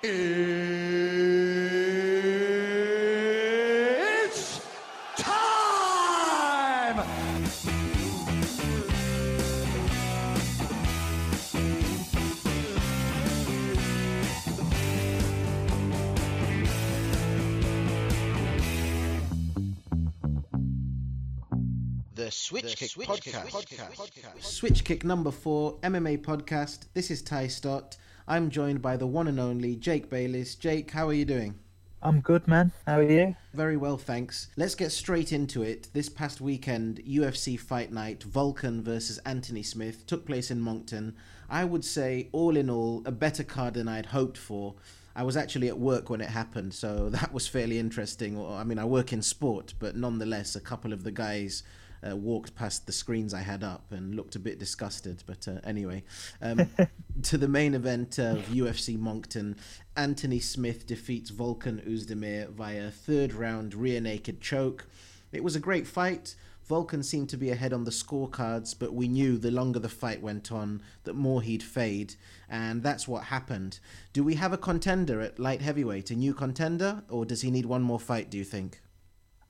It's time! The Switch Kick podcast. Switch Kick number four, MMA podcast. This is Ty Stott. I'm joined by the one and only Jake Bayliss. Jake, how are you doing? I'm good, man. How are you? Very well, thanks. Let's get straight into it. This past weekend, UFC Fight Night, Volkan versus Anthony Smith took place in Moncton. I would say, all in all, a better card than I'd hoped for. I was actually at work when it happened, so that was fairly interesting. I mean, I work in sport, but nonetheless, a couple of the guys uh, walked past the screens I had up and looked a bit disgusted. But uh, anyway, um, to the main event of UFC Moncton, Anthony Smith defeats Volkan Oezdemir via third round rear naked choke. It was a great fight. Volkan seemed to be ahead on the scorecards, but we knew the longer the fight went on, that more he'd fade, and that's what happened. Do we have a contender at light heavyweight, a new contender, or does he need one more fight, do you think?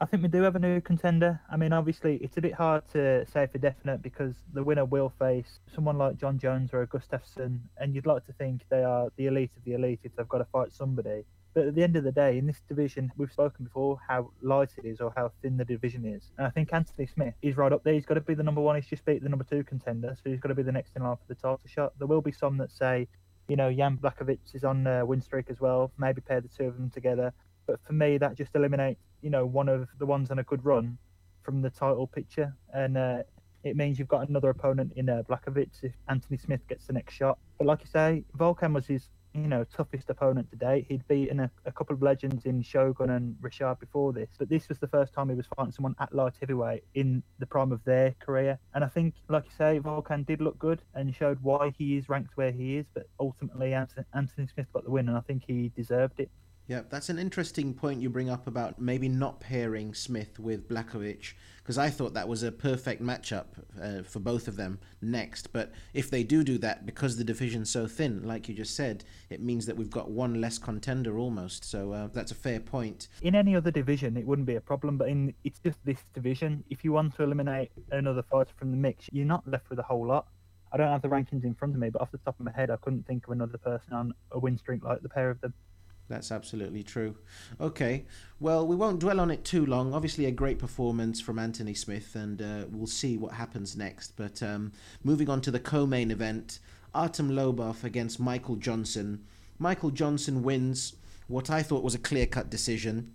I think we do have a new contender. I mean, obviously, it's a bit hard to say for definite because the winner will face someone like Jon Jones or Gustafsson, and you'd like to think they are the elite of the elite if they've got to fight somebody. But at the end of the day, in this division, we've spoken before how light it is or how thin the division is. And I think Anthony Smith is right up there. He's got to be the number one. He's just beat the number two contender, so he's got to be the next in line for the title shot. There will be some that say, you know, Jan Blachowicz is on a win streak as well. Maybe pair the two of them together. But for me, that just eliminates, you know, one of the ones on a good run from the title picture. And uh, it means you've got another opponent in uh, Blachowicz if Anthony Smith gets the next shot. But like you say, Volkan was his, you know, toughest opponent to date. He'd beaten a, a couple of legends in Shogun and Rashad before this. But this was the first time he was fighting someone at light heavyweight in the prime of their career. And I think, like you say, Volkan did look good and showed why he is ranked where he is. But ultimately, Anthony Smith got the win, and I think he deserved it. Yeah, that's an interesting point you bring up about maybe not pairing Smith with Blachowicz because I thought that was a perfect matchup uh, for both of them next. But if they do do that, because the division's so thin, like you just said, it means that we've got one less contender almost. So uh, that's a fair point. In any other division, it wouldn't be a problem, but in it's just this division. If you want to eliminate another fighter from the mix, you're not left with a whole lot. I don't have the rankings in front of me, but off the top of my head, I couldn't think of another person on a win streak like the pair of them. That's absolutely true. Okay, well, we won't dwell on it too long. Obviously, a great performance from Anthony Smith, and uh, we'll see what happens next. But um, moving on to the co main event Artem Lobov against Michael Johnson. Michael Johnson wins what I thought was a clear cut decision.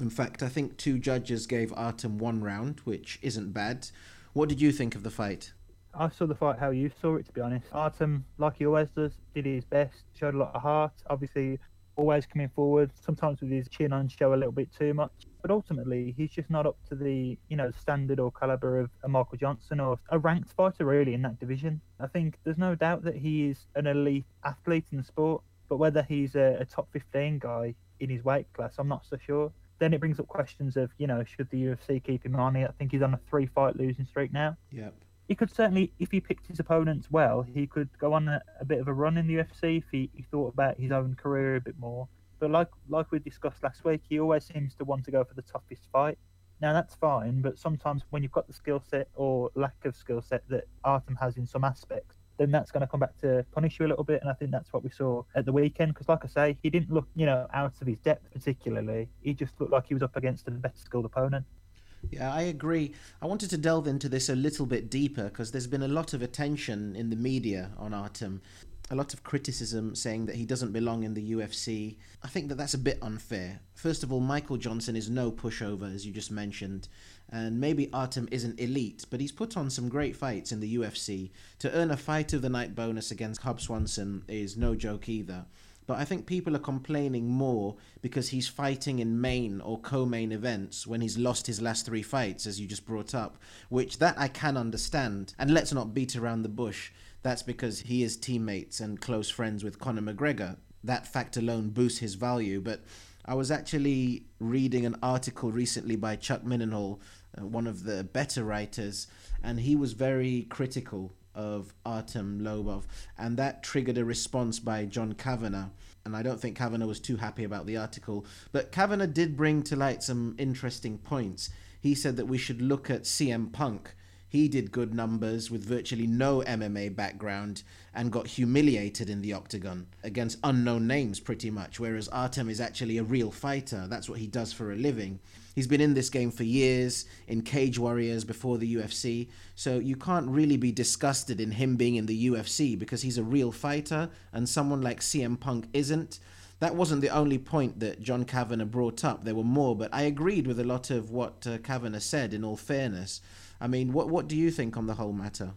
In fact, I think two judges gave Artem one round, which isn't bad. What did you think of the fight? I saw the fight how you saw it, to be honest. Artem, like he always does, did his best, showed a lot of heart. Obviously, always coming forward, sometimes with his chin on show a little bit too much. But ultimately, he's just not up to the you know standard or caliber of a Michael Johnson or a ranked fighter really in that division. I think there's no doubt that he is an elite athlete in the sport, but whether he's a, a top 15 guy in his weight class, I'm not so sure. Then it brings up questions of you know should the UFC keep him on? I think he's on a three fight losing streak now. Yep he could certainly, if he picked his opponents well, he could go on a, a, bit of a run in the UFC if he, he thought about his own career a bit more. But like like we discussed last week, he always seems to want to go for the toughest fight. Now that's fine, but sometimes when you've got the skill set or lack of skill set that Artem has in some aspects, then that's going to come back to punish you a little bit. And I think that's what we saw at the weekend. Because, like I say, he didn't look, you know, out of his depth particularly. He just looked like he was up against a better skilled opponent. Yeah, I agree. I wanted to delve into this a little bit deeper because there's been a lot of attention in the media on Artem, a lot of criticism saying that he doesn't belong in the UFC. I think that that's a bit unfair. First of all, Michael Johnson is no pushover, as you just mentioned, and maybe Artem isn't elite, but he's put on some great fights in the UFC. To earn a Fight of the Night bonus against Cub Swanson is no joke either. But I think people are complaining more because he's fighting in main or co-main events when he's lost his last three fights, as you just brought up, which that I can understand. And let's not beat around the bush. That's because he is teammates and close friends with Conor McGregor. That fact alone boosts his value. But I was actually reading an article recently by Chuck Mindenhall, uh, one of the better writers, and he was very critical of Artem Lobov, and that triggered a response by John Kavanagh. and I don't think Kavanagh was too happy about the article. But Kavanagh did bring to light some interesting points. He said that we should look at CM Punk. He did good numbers with virtually no MMA background and got humiliated in the octagon against unknown names pretty much, whereas Artem is actually a real fighter. That's what he does for a living. He's been in this game for years, in Cage Warriors before the UFC, so you can't really be disgusted in him being in the UFC because he's a real fighter and someone like CM Punk isn't. That wasn't the only point that John Kavanagh brought up. There were more, but I agreed with a lot of what uh, Kavanagh said, in all fairness. I mean, what, what do you think on the whole matter?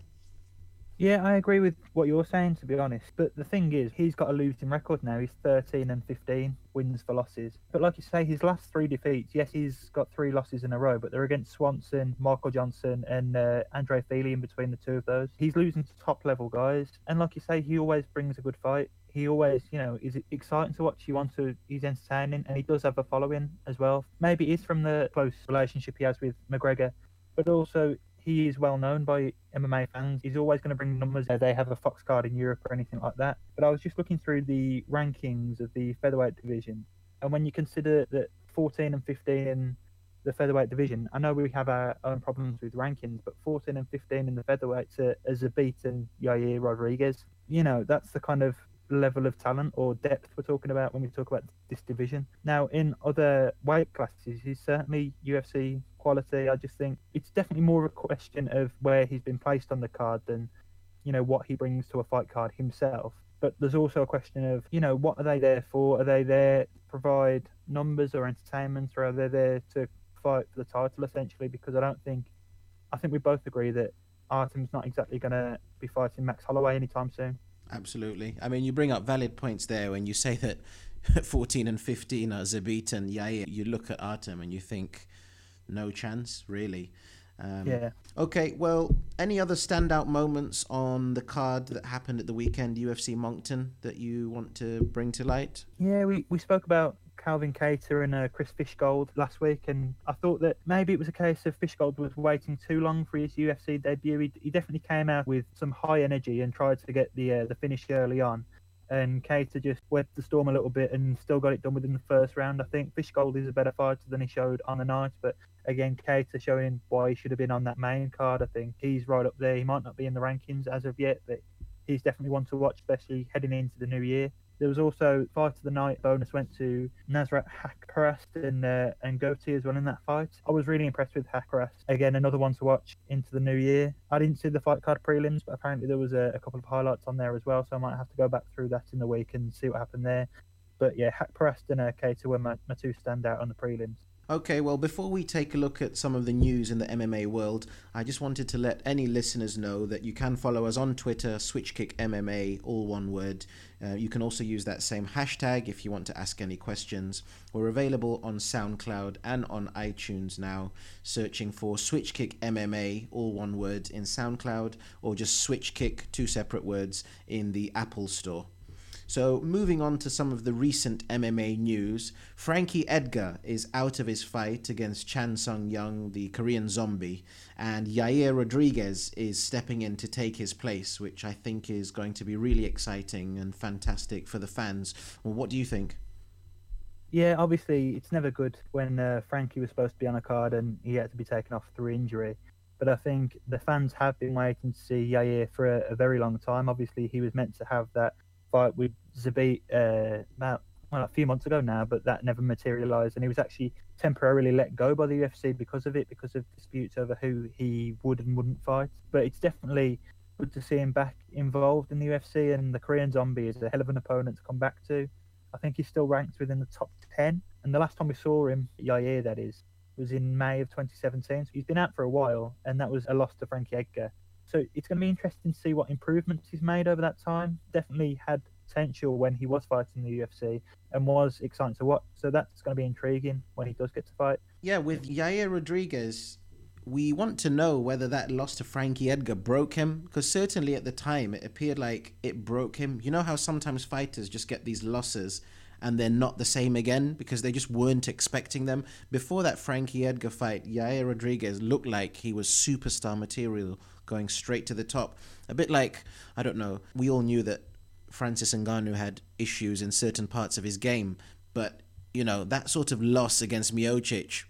Yeah, I agree with what you're saying, to be honest. But the thing is, he's got a losing record now. He's 13 and 15 wins for losses. But like you say, his last three defeats, yes, he's got three losses in a row, but they're against Swanson, Michael Johnson, and uh, Andre Fili in between the two of those. He's losing to top level guys. And like you say, he always brings a good fight. He always, you know, is exciting to watch. You want to, he's entertaining, and he does have a following as well. Maybe it's from the close relationship he has with McGregor, but also he is well known by MMA fans. He's always going to bring numbers. Uh, they have a Fox card in Europe or anything like that. But I was just looking through the rankings of the featherweight division, and when you consider that 14 and 15 in the featherweight division, I know we have our own problems with rankings, but 14 and 15 in the featherweights are, a beaten Yair Rodriguez. You know, that's the kind of level of talent or depth we're talking about when we talk about this division. Now, in other weight classes, he's certainly UFC quality. I just think it's definitely more a question of where he's been placed on the card than, you know, what he brings to a fight card himself. But there's also a question of, you know, what are they there for? Are they there to provide numbers or entertainment, or are they there to fight for the title essentially? Because I don't think, I think we both agree that Artem's not exactly going to be fighting Max Holloway anytime soon. Absolutely. I mean, you bring up valid points there when you say that 14 and 15 are Zabit and Yair. You look at Artem and you think, no chance, really. Um, yeah. Okay, well, any other standout moments on the card that happened at the weekend, UFC Moncton, that you want to bring to light? Yeah, we, we spoke about Calvin Kattar and uh, Chris Fishgold last week, and I thought that maybe it was a case of Fishgold was waiting too long for his UFC debut. He, he definitely came out with some high energy and tried to get the uh, the finish early on. And Kattar just weathered the storm a little bit and still got it done within the first round. I think Fishgold is a better fighter than he showed on the night, but again, Kattar showing why he should have been on that main card. I think he's right up there. He might not be in the rankings as of yet, but he's definitely one to watch, especially heading into the new year. There was also fight of the night bonus went to Nasrat Haqparast and uh, and Gouti as well in that fight. I was really impressed with Haqparast. Again, another one to watch into the new year. I didn't see the fight card prelims, but apparently there was a, a couple of highlights on there as well, so I might have to go back through that in the week and see what happened there. But yeah, Haqparast and uh, Kattar were my, my two standout on the prelims. Okay, well, before we take a look at some of the news in the MMA world, I just wanted to let any listeners know that you can follow us on Twitter, SwitchkickMMA, all one word. Uh, you can also use that same hashtag if you want to ask any questions. We're available on SoundCloud and on iTunes now, searching for SwitchkickMMA, all one word, in SoundCloud, or just SwitchKick, two separate words, in the Apple Store. So, moving on to some of the recent MMA news, Frankie Edgar is out of his fight against Chan Sung Jung, the Korean zombie, and Yair Rodriguez is stepping in to take his place, which I think is going to be really exciting and fantastic for the fans. Well, what do you think? Yeah, obviously, it's never good when uh, Frankie was supposed to be on a card and he had to be taken off through injury. But I think the fans have been waiting to see Yair for a, a very long time. Obviously, he was meant to have that fight with Zabit uh, about well, a few months ago now, but that never materialized. And he was actually temporarily let go by the UFC because of it, because of disputes over who he would and wouldn't fight. But it's definitely good to see him back involved in the UFC. And the Korean Zombie is a hell of an opponent to come back to. I think he's still ranked within the top 10. And the last time we saw him, Yair, that is, was in May of 2017. So he's been out for a while, and that was a loss to Frankie Edgar. So it's going to be interesting to see what improvements he's made over that time. Definitely had potential when he was fighting the UFC and was exciting to watch. So that's going to be intriguing when he does get to fight. Yeah, with Yair Rodriguez, we want to know whether that loss to Frankie Edgar broke him because certainly at the time it appeared like it broke him. You know how sometimes fighters just get these losses and they're not the same again because they just weren't expecting them. Before that Frankie Edgar fight, Yair Rodriguez looked like he was superstar material going straight to the top. A bit like, I don't know, we all knew that Francis Ngannou had issues in certain parts of his game, but you know that sort of loss against Miocic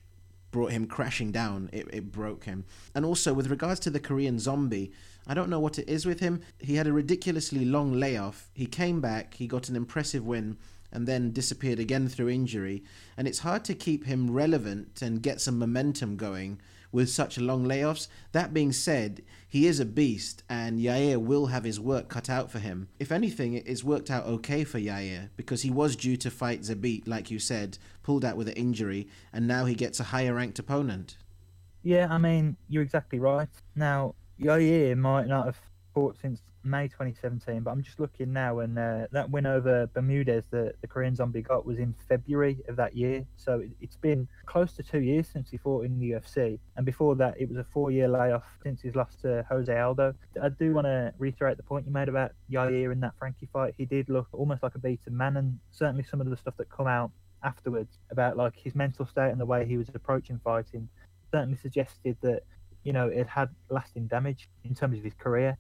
brought him crashing down. It, it broke him. And also with regards to the Korean Zombie, I don't know what it is with him. He had a ridiculously long layoff. He came back. He got an impressive win and then disappeared again through injury. And it's hard to keep him relevant and get some momentum going with such long layoffs. That being said, he is a beast, and Yair will have his work cut out for him. If anything, it's worked out okay for Yair because he was due to fight Zabit, like you said, pulled out with an injury, and now he gets a higher ranked opponent. Yeah, I mean, you're exactly right. Now, Yair might not have fought since May 2017, but I'm just looking now, and uh, that win over Bermudez that the Korean Zombie got was in February of that year. So it, has been close to two years since he fought in the UFC, and before that, it was a four-year layoff since his loss to Jose Aldo. I do want to reiterate the point you made about Yair in that Frankie fight. He did look almost like a beaten man, and certainly some of the stuff that come out afterwards about like his mental state and the way he was approaching fighting certainly suggested that you know it had lasting damage in terms of his career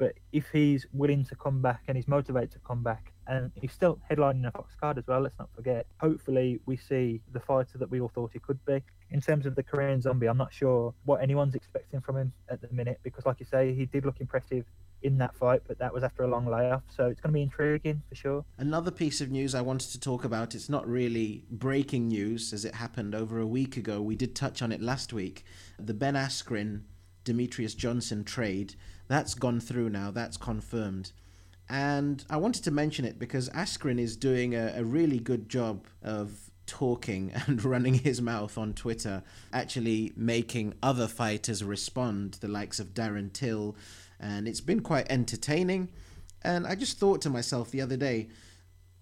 but if he's willing to come back and he's motivated to come back, and he's still headlining a Fox card as well, let's not forget. Hopefully, we see the fighter that we all thought he could be. In terms of the Korean zombie, I'm not sure what anyone's expecting from him at the minute because, like you say, he did look impressive in that fight, but that was after a long layoff. So it's going to be intriguing for sure. Another piece of news I wanted to talk about, it's not really breaking news as it happened over a week ago. We did touch on it last week. The Ben Askren Demetrious Johnson trade that's gone through now, that's confirmed. And I wanted to mention it because Askren is doing a, a really good job of talking and running his mouth on Twitter, actually making other fighters respond, the likes of Darren Till, and it's been quite entertaining. And I just thought to myself the other day,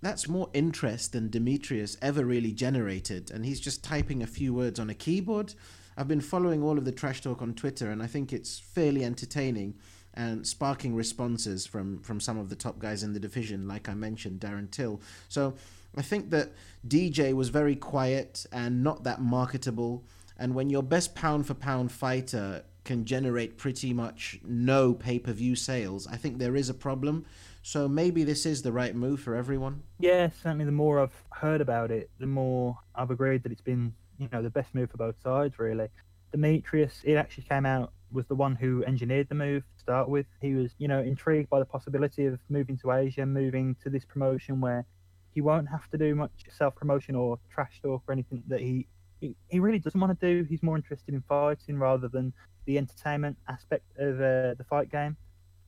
that's more interest than Demetrious ever really generated, and he's just typing a few words on a keyboard. I've been following all of the trash talk on Twitter, and I think it's fairly entertaining and sparking responses from from some of the top guys in the division, like I mentioned, Darren Till. So I think that DJ was very quiet and not that marketable. And when your best pound for pound fighter can generate pretty much no pay per view sales, I think there is a problem. So maybe this is the right move for everyone. Yeah, certainly. The more I've heard about it, the more I've agreed that it's been, you know, the best move for both sides. Really, Demetrious, it actually came out was the one who engineered the move to start with. He was, you know, intrigued by the possibility of moving to Asia, moving to this promotion where he won't have to do much self promotion or trash talk or anything that he he really doesn't want to do. He's more interested in fighting rather than the entertainment aspect of uh, the fight game.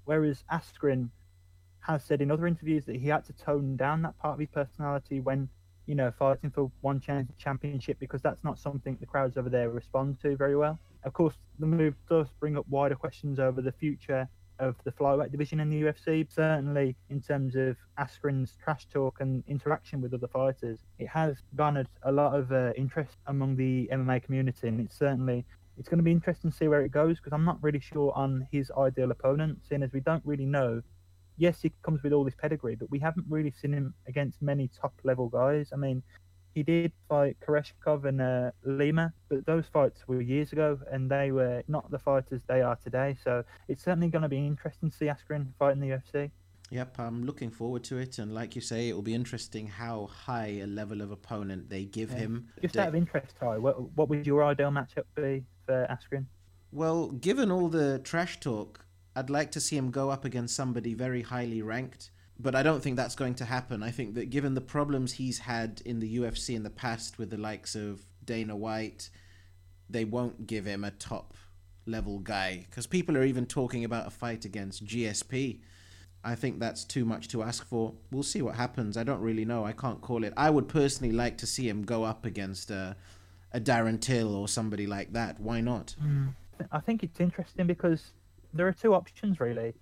Whereas Askren has said in other interviews that he had to tone down that part of his personality when, you know, fighting for one championship because that's not something the crowds over there respond to very well. Of course, the move does bring up wider questions over the future of the flyweight division in the UFC. Certainly, in terms of Askren's trash talk and interaction with other fighters, it has garnered a lot of uh, interest among the MMA community, and it's certainly it's going to be interesting to see where it goes because I'm not really sure on his ideal opponent, seeing as we don't really know. Yes, he comes with all this pedigree, but we haven't really seen him against many top level guys. I mean, he did fight Koreshkov and uh, Lima, but those fights were years ago, and they were not the fighters they are today. So it's certainly going to be interesting to see Askren fight in the UFC. Yep, I'm looking forward to it, and like you say, it will be interesting how high a level of opponent they give yeah. him. Just out of interest, Ty, what, what would your ideal matchup be for Askren? Well, given all the trash talk, I'd like to see him go up against somebody very highly ranked but I don't think that's going to happen. I think that given the problems he's had in the UFC in the past with the likes of Dana White, they won't give him a top level guy because people are even talking about a fight against GSP. I think that's too much to ask for. We'll see what happens. I don't really know. I can't call it. I would personally like to see him go up against a, a Darren Till or somebody like that. Why not? Mm. I think it's interesting because there are two options really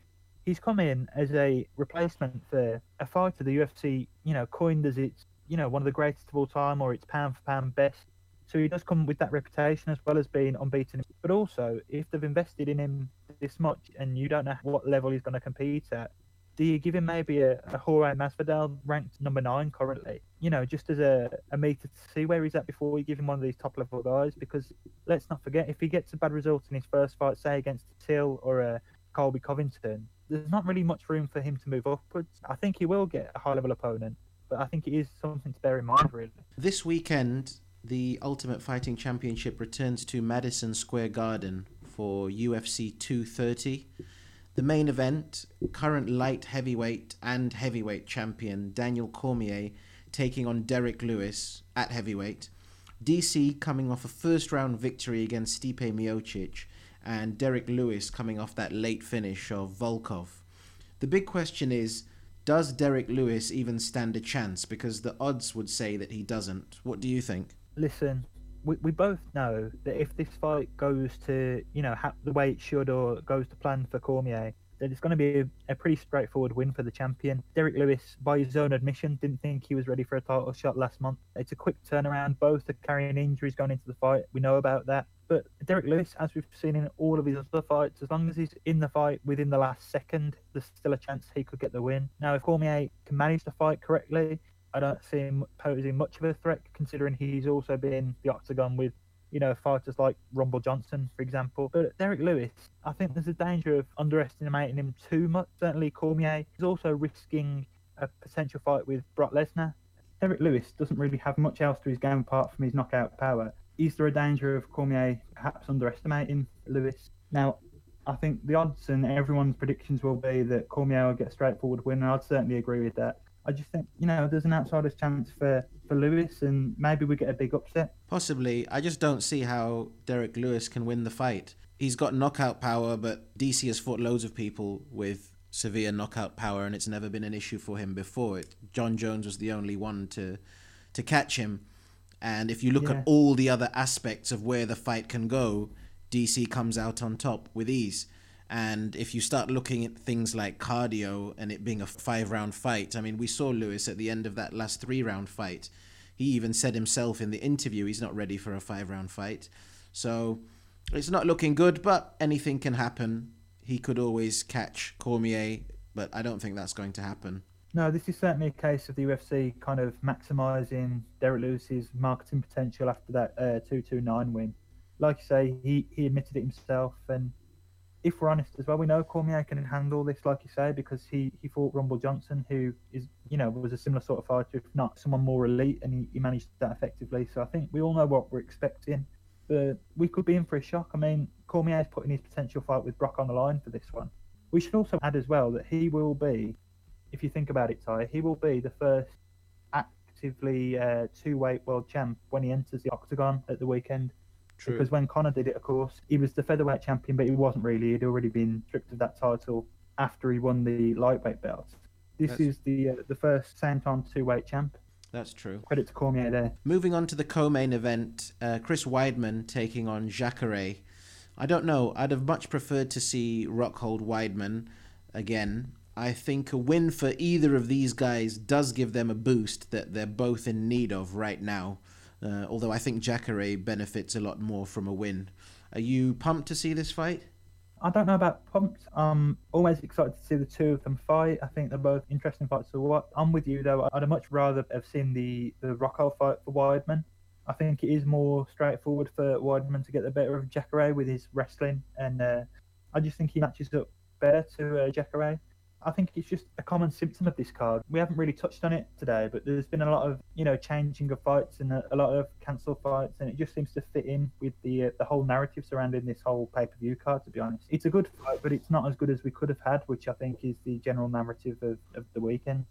he's come in as a replacement for a fighter the UFC, you know, coined as its, you know, one of the greatest of all time or its pound for pound best. So he does come with that reputation as well as being unbeaten. But also, if they've invested in him this much and you don't know what level he's going to compete at, do you give him maybe a, a Jorge Masvidal ranked number nine currently? You know, just as a, a meter to see where he's at before you give him one of these top level guys. Because let's not forget, if he gets a bad result in his first fight, say against Till or a Colby Covington, there's not really much room for him to move upwards. I think he will get a high level opponent, but I think it is something to bear in mind, really. This weekend, the Ultimate Fighting Championship returns to Madison Square Garden for UFC 230. The main event, current light heavyweight and heavyweight champion Daniel Cormier taking on Derrick Lewis at heavyweight. DC coming off a first round victory against Stipe Miocic, and Derrick Lewis coming off that late finish of Volkov. The big question is does Derrick Lewis even stand a chance? Because the odds would say that he doesn't. What do you think? Listen, we, we both know that if this fight goes to, you know, ha- the way it should or goes to plan for Cormier, that it's going to be a, a, pretty straightforward win for the champion. Derrick Lewis, by his own admission, didn't think he was ready for a title shot last month. It's a quick turnaround. Both are carrying injuries going into the fight. We know about that. But Derrick Lewis, as we've seen in all of his other fights, as long as he's in the fight within the last second, there's still a chance he could get the win. Now, if Cormier can manage the fight correctly, I don't see him posing much of a threat, considering he's also been the octagon with you know, fighters like Rumble Johnson, for example. But Derrick Lewis, I think there's a danger of underestimating him too much. Certainly, Cormier is also risking a potential fight with Brock Lesnar. Derrick Lewis doesn't really have much else to his game apart from his knockout power. Is there a danger of Cormier perhaps underestimating Lewis? Now, I think the odds and everyone's predictions will be that Cormier will get a straightforward win, and I'd certainly agree with that. I just think you know there's an outsider's chance for for Lewis, and maybe we get a big upset. Possibly. I just don't see how Derrick Lewis can win the fight. He's got knockout power, but DC has fought loads of people with severe knockout power, and it's never been an issue for him before. It, Jon Jones was the only one to to catch him. And if you look yeah. at all the other aspects of where the fight can go, DC comes out on top with ease. And if you start looking at things like cardio and it being a five round fight, I mean, we saw Lewis at the end of that last three round fight. He even said himself in the interview he's not ready for a five round fight. So it's not looking good, but anything can happen. He could always catch Cormier, but I don't think that's going to happen. No, this is certainly a case of the UFC kind of maximising Derrick Lewis's marketing potential after that uh, 229 win. Like you say, he, he admitted it himself, and if we're honest as well, we know Cormier can handle this, like you say, because he, he fought Rumble Johnson, who is, you know, was a similar sort of fighter, if not someone more elite, and he, he managed that effectively. So I think we all know what we're expecting. But we could be in for a shock. I mean, Cormier is putting his potential fight with Brock on the line for this one. We should also add as well that he will be, if you think about it, Ty, he will be the first actively uh, two-weight world champ when he enters the octagon at the weekend. True. Because when Conor did it, of course, he was the featherweight champion, but he wasn't really. He'd already been stripped of that title after he won the lightweight belt. This That's... is the uh, the first same time two weight champ. That's true. Credit to Cormier there. Moving on to the co-main event, uh, Chris Weidman taking on Jacare. I don't know. I'd have much preferred to see Rockhold Weidman again. I think a win for either of these guys does give them a boost that they're both in need of right now. Uh, although I think Jacare benefits a lot more from a win. Are you pumped to see this fight? I don't know about pumped. I'm always excited to see the two of them fight. I think they're both interesting fights watch. I'm with you though. I'd much rather have seen the the Rockhold fight for Weidman. I think it is more straightforward for Weidman to get the better of Jacare with his wrestling, and uh, I just think he matches up better to uh, Jacare. I think it's just a common symptom of this card. We haven't really touched on it today, but there's been a lot of you know changing of fights and a, a lot of cancelled fights, and it just seems to fit in with the uh, the whole narrative surrounding this whole pay per view card. To be honest, it's a good fight, but it's not as good as we could have had, which I think is the general narrative of, of the weekend.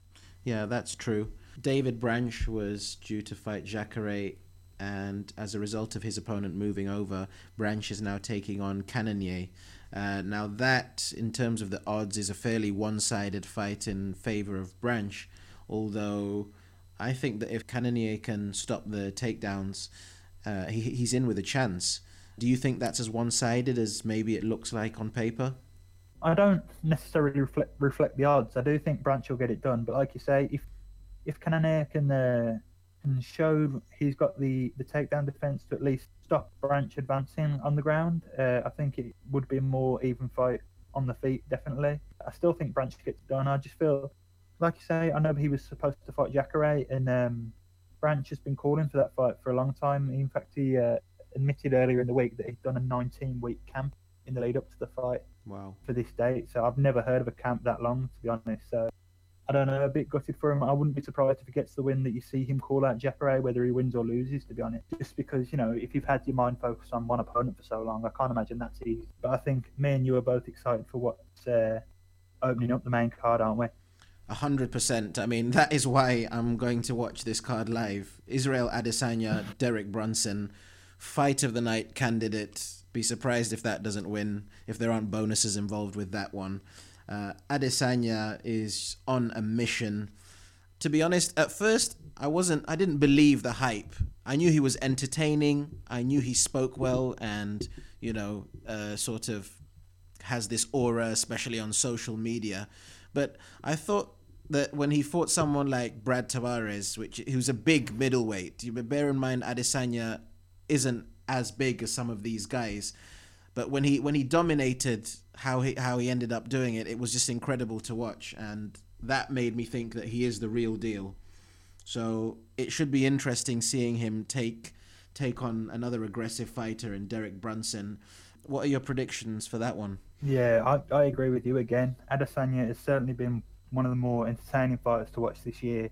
Yeah, that's true. David Branch was due to fight Jacare and as a result of his opponent moving over, Branch is now taking on Cannonier. Uh, now, that, in terms of the odds, is a fairly one sided fight in favor of Branch, although I think that if Cannonier can stop the takedowns, uh, he, he's in with a chance. Do you think that's as one sided as maybe it looks like on paper? I don't necessarily reflect reflect the odds. I do think Branch will get it done, but like you say, if if Cannonier can uh, can show he's got the the takedown defense to at least stop Branch advancing on the ground, uh, I think it would be a more even fight on the feet, definitely. I still think Branch gets done. I just feel, like you say, I know he was supposed to fight Jacare, and um, Branch has been calling for that fight for a long time. In fact, he uh, admitted earlier in the week that he'd done a 19 week camp in the lead up to the fight. Wow. for this date. So I've never heard of a camp that long, to be honest. So I don't know, a bit gutted for him. I wouldn't be surprised if he gets the win that you see him call out Jacare, whether he wins or loses, to be honest. Just because, you know, if you've had your mind focused on one opponent for so long, I can't imagine that's easy. But I think me and you are both excited for what's uh, opening up the main card, aren't we? A hundred percent. I mean, that is why I'm going to watch this card live. Israel Adesanya, Derek Brunson, fight of the night candidate. Be surprised if that doesn't win. If there aren't bonuses involved with that one. Uh, Adesanya is on a mission. To be honest, at first I wasn't. I didn't believe the hype. I knew he was entertaining. I knew he spoke well, and you know, uh, sort of has this aura, especially on social media. But I thought that when he fought someone like Brad Tavares, which who's a big middleweight, you bear in mind Adesanya isn't as big as some of these guys. But when he when he dominated how he how he ended up doing it, it was just incredible to watch, and that made me think that he is the real deal. So it should be interesting seeing him take take on another aggressive fighter in Derek Brunson. What are your predictions for that one? Yeah, I, I agree with you again. Adesanya has certainly been one of the more entertaining fighters to watch this year.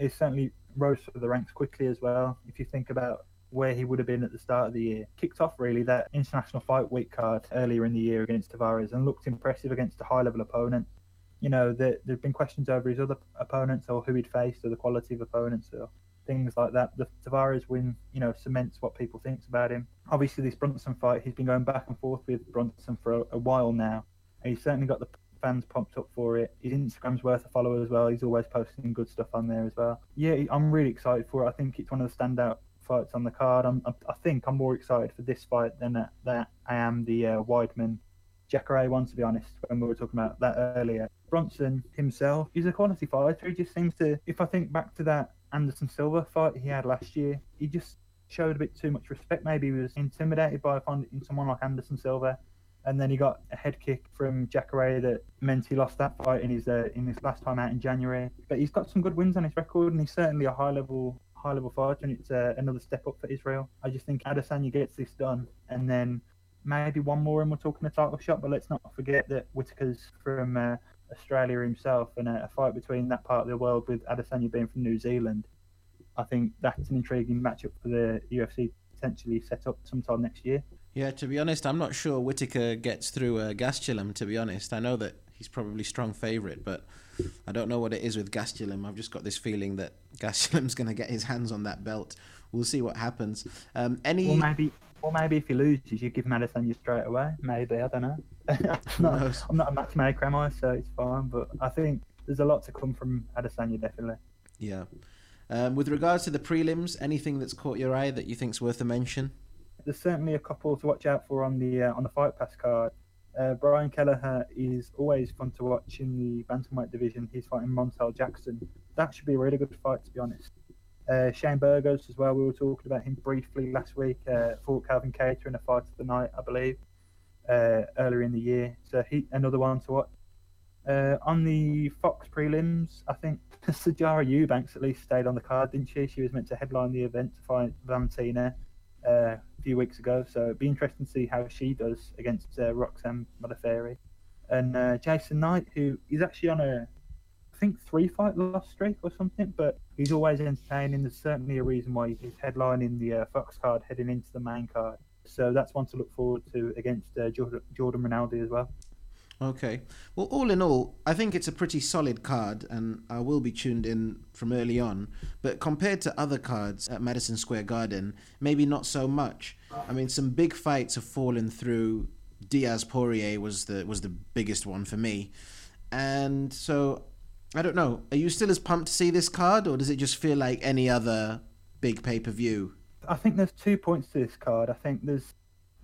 He certainly rose through the ranks quickly as well. If you think about where he would have been at the start of the year, kicked off really that international fight week card earlier in the year against Tavares and looked impressive against a high level opponent. You know, there there've been questions over his other opponents or who he'd faced or the quality of opponents or things like that. The Tavares win, you know, cements what people think about him. Obviously, this Brunson fight, he's been going back and forth with Brunson for a, a while now. And he's certainly got the fans pumped up for it. His Instagram's worth a follow as well. He's always posting good stuff on there as well. Yeah, I'm really excited for it. I think it's one of the standout fights on the card. I'm, I think I'm more excited for this fight than that, that I am the uh, Weidman Jacare one, to be honest, when we were talking about that earlier. Brunson himself, he's a quality fighter. He just seems to, if I think back to that Anderson Silva fight he had last year, he just showed a bit too much respect. Maybe he was intimidated by finding someone like Anderson Silva. And then he got a head kick from Jacare that meant he lost that fight in his uh, in his last time out in January. But he's got some good wins on his record, and he's certainly a high level high level fighter, and it's uh, another step up for Israel. I just think Adesanya gets this done, and then maybe one more, and we're talking a title shot. But let's not forget that Whittaker's from uh, Australia himself, and a, a fight between that part of the world with Adesanya being from New Zealand. I think that's an intriguing matchup for the UFC potentially set up sometime next year. Yeah, to be honest, I'm not sure Whittaker gets through uh, Gastelum. To be honest, I know that he's probably strong favourite, but I don't know what it is with Gastelum. I've just got this feeling that Gastelum's going to get his hands on that belt. We'll see what happens. Um, any? Or maybe, or maybe if he loses, you give him Adesanya straight away. Maybe I don't know. I'm, not? I'm not a matchmaker, am I? So it's fine. But I think there's a lot to come from Adesanya, definitely. Yeah. Um, with regards to the prelims, anything that's caught your eye that you think's worth a mention? There's certainly a couple to watch out for on the uh, on the Fight Pass card. Uh, Brian Kelleher is always fun to watch in the bantamweight division. He's fighting Montel Jackson. That should be a really good fight, to be honest. Uh, Shane Burgos as well. We were talking about him briefly last week. Uh, fought Calvin Kattar in a fight of the night, I believe, uh, earlier in the year. So he another one to watch. Uh, on the Fox prelims, I think Sijara Eubanks at least stayed on the card, didn't she? She was meant to headline the event to fight Valentina uh, few weeks ago. So it'd be interesting to see how she does against uh, Roxanne Modafferi. And uh, Jason Knight, who is actually on a, I think, three fight loss streak or something, but he's always entertaining. There's certainly a reason why he's headlining the uh, Fox card heading into the main card. So that's one to look forward to against uh, Jordan, Jordan Rinaldi as well. Okay. Well, all in all, I think it's a pretty solid card, and I will be tuned in from early on. But compared to other cards at Madison Square Garden, maybe not so much. I mean, some big fights have fallen through. Diaz Poirier was the was the biggest one for me, and so I don't know. Are you still as pumped to see this card, or does it just feel like any other big pay per view? I think there's two points to this card. I think there's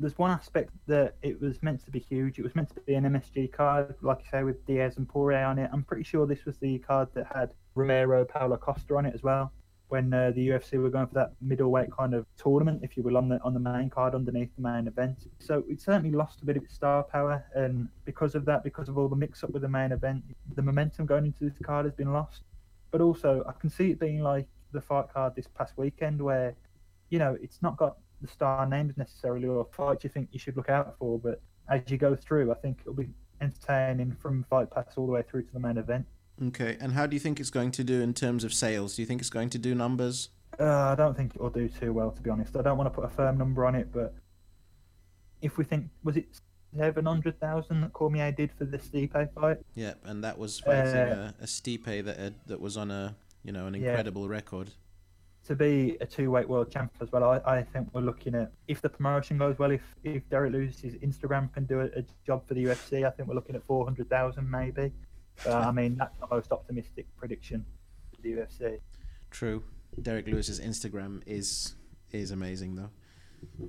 there's one aspect that it was meant to be huge. It was meant to be an MSG card, like you say, with Diaz and Poirier on it. I'm pretty sure this was the card that had Romero, Paulo Costa on it as well. When uh, the UFC were going for that middleweight kind of tournament, if you will, on the on the main card underneath the main event, so it certainly lost a bit of its star power, and because of that, because of all the mix-up with the main event, the momentum going into this card has been lost. But also, I can see it being like the fight card this past weekend, where you know it's not got the star names necessarily or fights you think you should look out for, but as you go through, I think it'll be entertaining from Fight Pass all the way through to the main event. Okay, and how do you think it's going to do in terms of sales? Do you think it's going to do numbers? Uh, I don't think it will do too well, to be honest. I don't want to put a firm number on it, but if we think, was it 700,000 that Cormier did for the Stipe fight? Yeah, and that was fighting Uh, a, a Stipe that had, that was on a you know an Yeah. incredible record. To be a two weight world champ as well, I, I think we're looking at, if the promotion goes well, if, if Derrick Lewis's Instagram can do a, a job for the UFC, I think we're looking at 400,000 maybe. But, I mean, that's the most optimistic prediction for the UFC. True. Derrick Lewis's Instagram is is amazing though.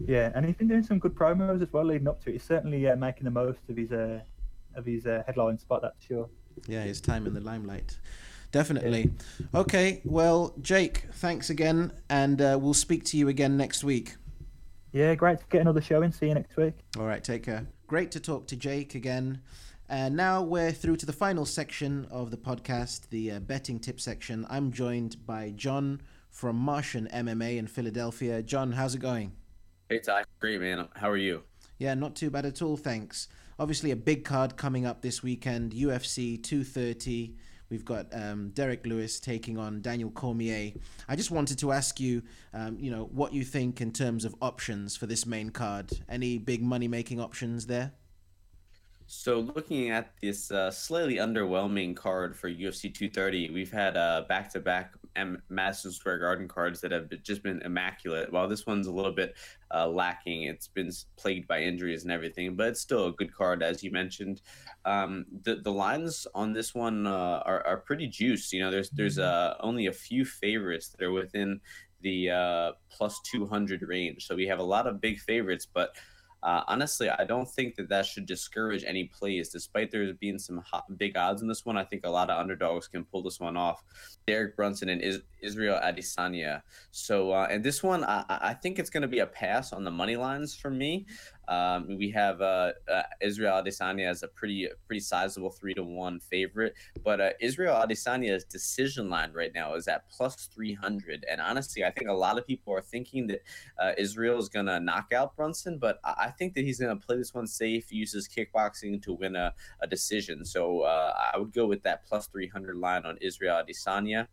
Yeah, and he's been doing some good promos as well leading up to it. He's certainly uh, making the most of his uh, of his uh, headline spot, that's sure. Yeah, his time in the limelight. Definitely. Okay, well, Jake, thanks again, and uh, we'll speak to you again next week. Yeah, great to get another show in. See you next week. All right, take care. Great to talk to Jake again. And now we're through to the final section of the podcast, the uh, betting tip section. I'm joined by John from Martian MMA in Philadelphia. John, how's it going? Hey Ty, great man. How are you? Yeah, not too bad at all, thanks. Obviously, a big card coming up this weekend UFC 230. We've got um, Derrick Lewis taking on Daniel Cormier. I just wanted to ask you, um, you know, what you think in terms of options for this main card. Any big money making options there? So, looking at this uh, slightly underwhelming card for UFC 230, we've had uh, back-to-back M- Madison Square Garden cards that have just been immaculate. While this one's a little bit uh, lacking, it's been plagued by injuries and everything, but it's still a good card, as you mentioned. Um, the the lines on this one uh, are are pretty juiced. You know, there's there's uh, only a few favorites that are within the uh, plus 200 range. So we have a lot of big favorites, but uh, honestly, I don't think that that should discourage any plays. Despite there being some hot, big odds in this one, I think a lot of underdogs can pull this one off. Derek Brunson and Is- Israel Adesanya. So, uh, and this one, I, I I think it's going to be a pass on the money lines for me. Um, we have uh, uh, Israel Adesanya as a pretty pretty sizable three to one favorite, but uh, Israel Adesanya's decision line right now is at plus three hundred. And honestly, I think a lot of people are thinking that uh, Israel is going to knock out Brunson, but I I think that he's going to play this one safe, uses kickboxing to win a, a decision. So uh, I would go with that plus 300 line on Israel Adesanya.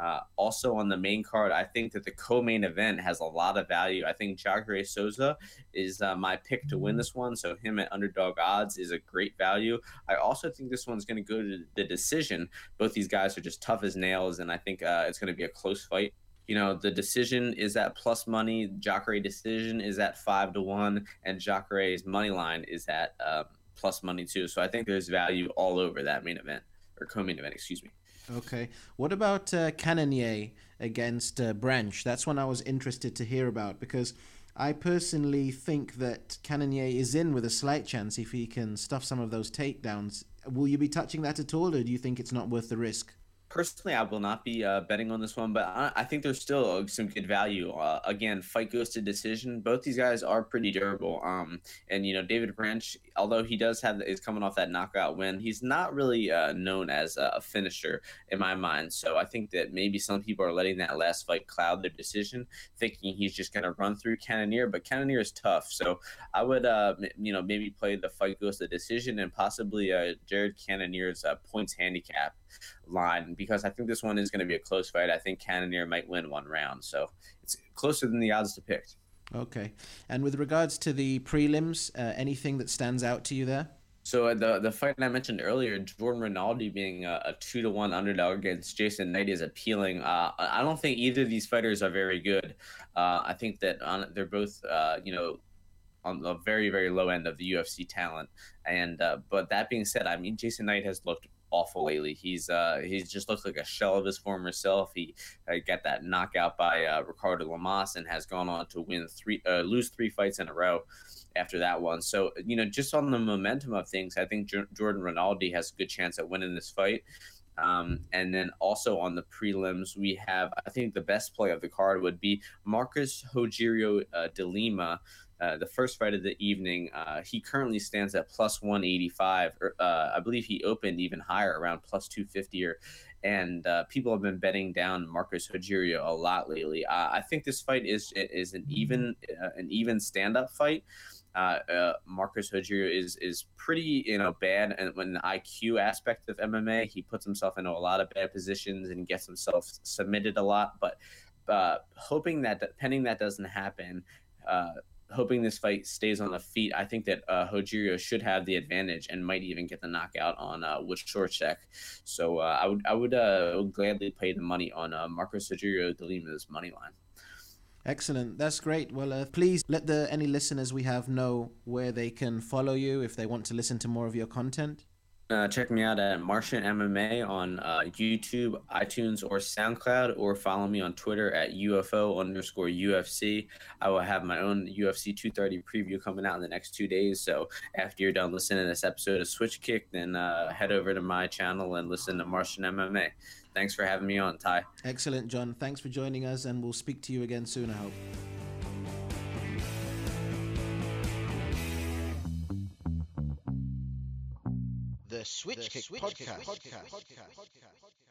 Uh, also on the main card, I think that the co-main event has a lot of value. I think Jacare Souza is uh, my pick to win this one, so him at underdog odds is a great value. I also think this one's going to go to the decision. Both these guys are just tough as nails, and I think uh, it's going to be a close fight you know the decision is at plus money jacare decision is at five to one and jacare's money line is at um, plus money too so i think there's value all over that main event or co-main event excuse me Okay. What about uh, against uh, Branch? That's one I was interested to hear about because I personally think that Cannonier is in with a slight chance if he can stuff some of those takedowns. Will you be touching that at all, or do you think it's not worth the risk? Personally i will not be uh, betting on this one but I, I think there's still some good value uh, again fight goes to decision. Both these guys are pretty durable um and you know david branch although he does have is coming off that knockout win he's not really uh, known as a finisher in my mind. So i think that maybe some people are letting that last fight cloud their decision thinking he's just going to run through cannonier but cannonier is tough. So i would uh you know maybe play the fight goes to decision and possibly uh jared cannonier's uh, points handicap line because I think this one is going to be a close fight. I think Cannonier might win one round, so it's closer than the odds depict. Okay. And with regards to the prelims, uh, anything that stands out to you there? So uh, the the fight I mentioned earlier, Jordan Rinaldi being a, a two to one underdog against Jason Knight is appealing. Uh, I don't think either of these fighters are very good. Uh, I think that on, they're both, uh, you know, on the very very low end of the UFC talent. And uh, but that being said, I mean Jason Knight has looked awful lately. He's uh he's just looks like a shell of his former self. He uh, got that knockout by uh, Ricardo Lamas and has gone on to win three uh, lose three fights in a row after that one. So you know just on the momentum of things, I think J- Jordan Rinaldi has a good chance at winning this fight. Um, and then also on the prelims, we have I think the best play of the card would be Marcus Rogerio uh, de Lima. Uh, the first fight of the evening. Uh, he currently stands at plus 185. Or, uh, I believe he opened even higher, around plus 250 or and uh, people have been betting down Marcus Rogerio a lot lately. I think this fight is is an even uh, an even stand up fight. Marcus Rogerio is is pretty you know bad and when IQ aspect of MMA, he puts himself into a lot of bad positions and gets himself submitted a lot. But hoping that pending that doesn't happen, uh, hoping this fight stays on the feet, I think that uh, Rogerio should have the advantage and might even get the knockout on uh, check. So uh, I would I would uh, gladly pay the money on uh, Marcus Rogerio de Lima's money line. Excellent. That's great. Well, uh, please let the any listeners we have know where they can follow you if they want to listen to more of your content. Uh, check me out at Martian MMA on uh, YouTube, iTunes, or SoundCloud, or follow me on Twitter at UFO underscore UFC. I will have my own UFC 230 preview coming out in the next two days. So after you're done listening to this episode of Switch Kick, then uh, head over to my channel and listen to Martian MMA. Thanks for having me on, Ty. Excellent, John. Thanks for joining us, and we'll speak to you again soon, I hope. Switch, the Kick, Switch Podcast. Kick Podcast.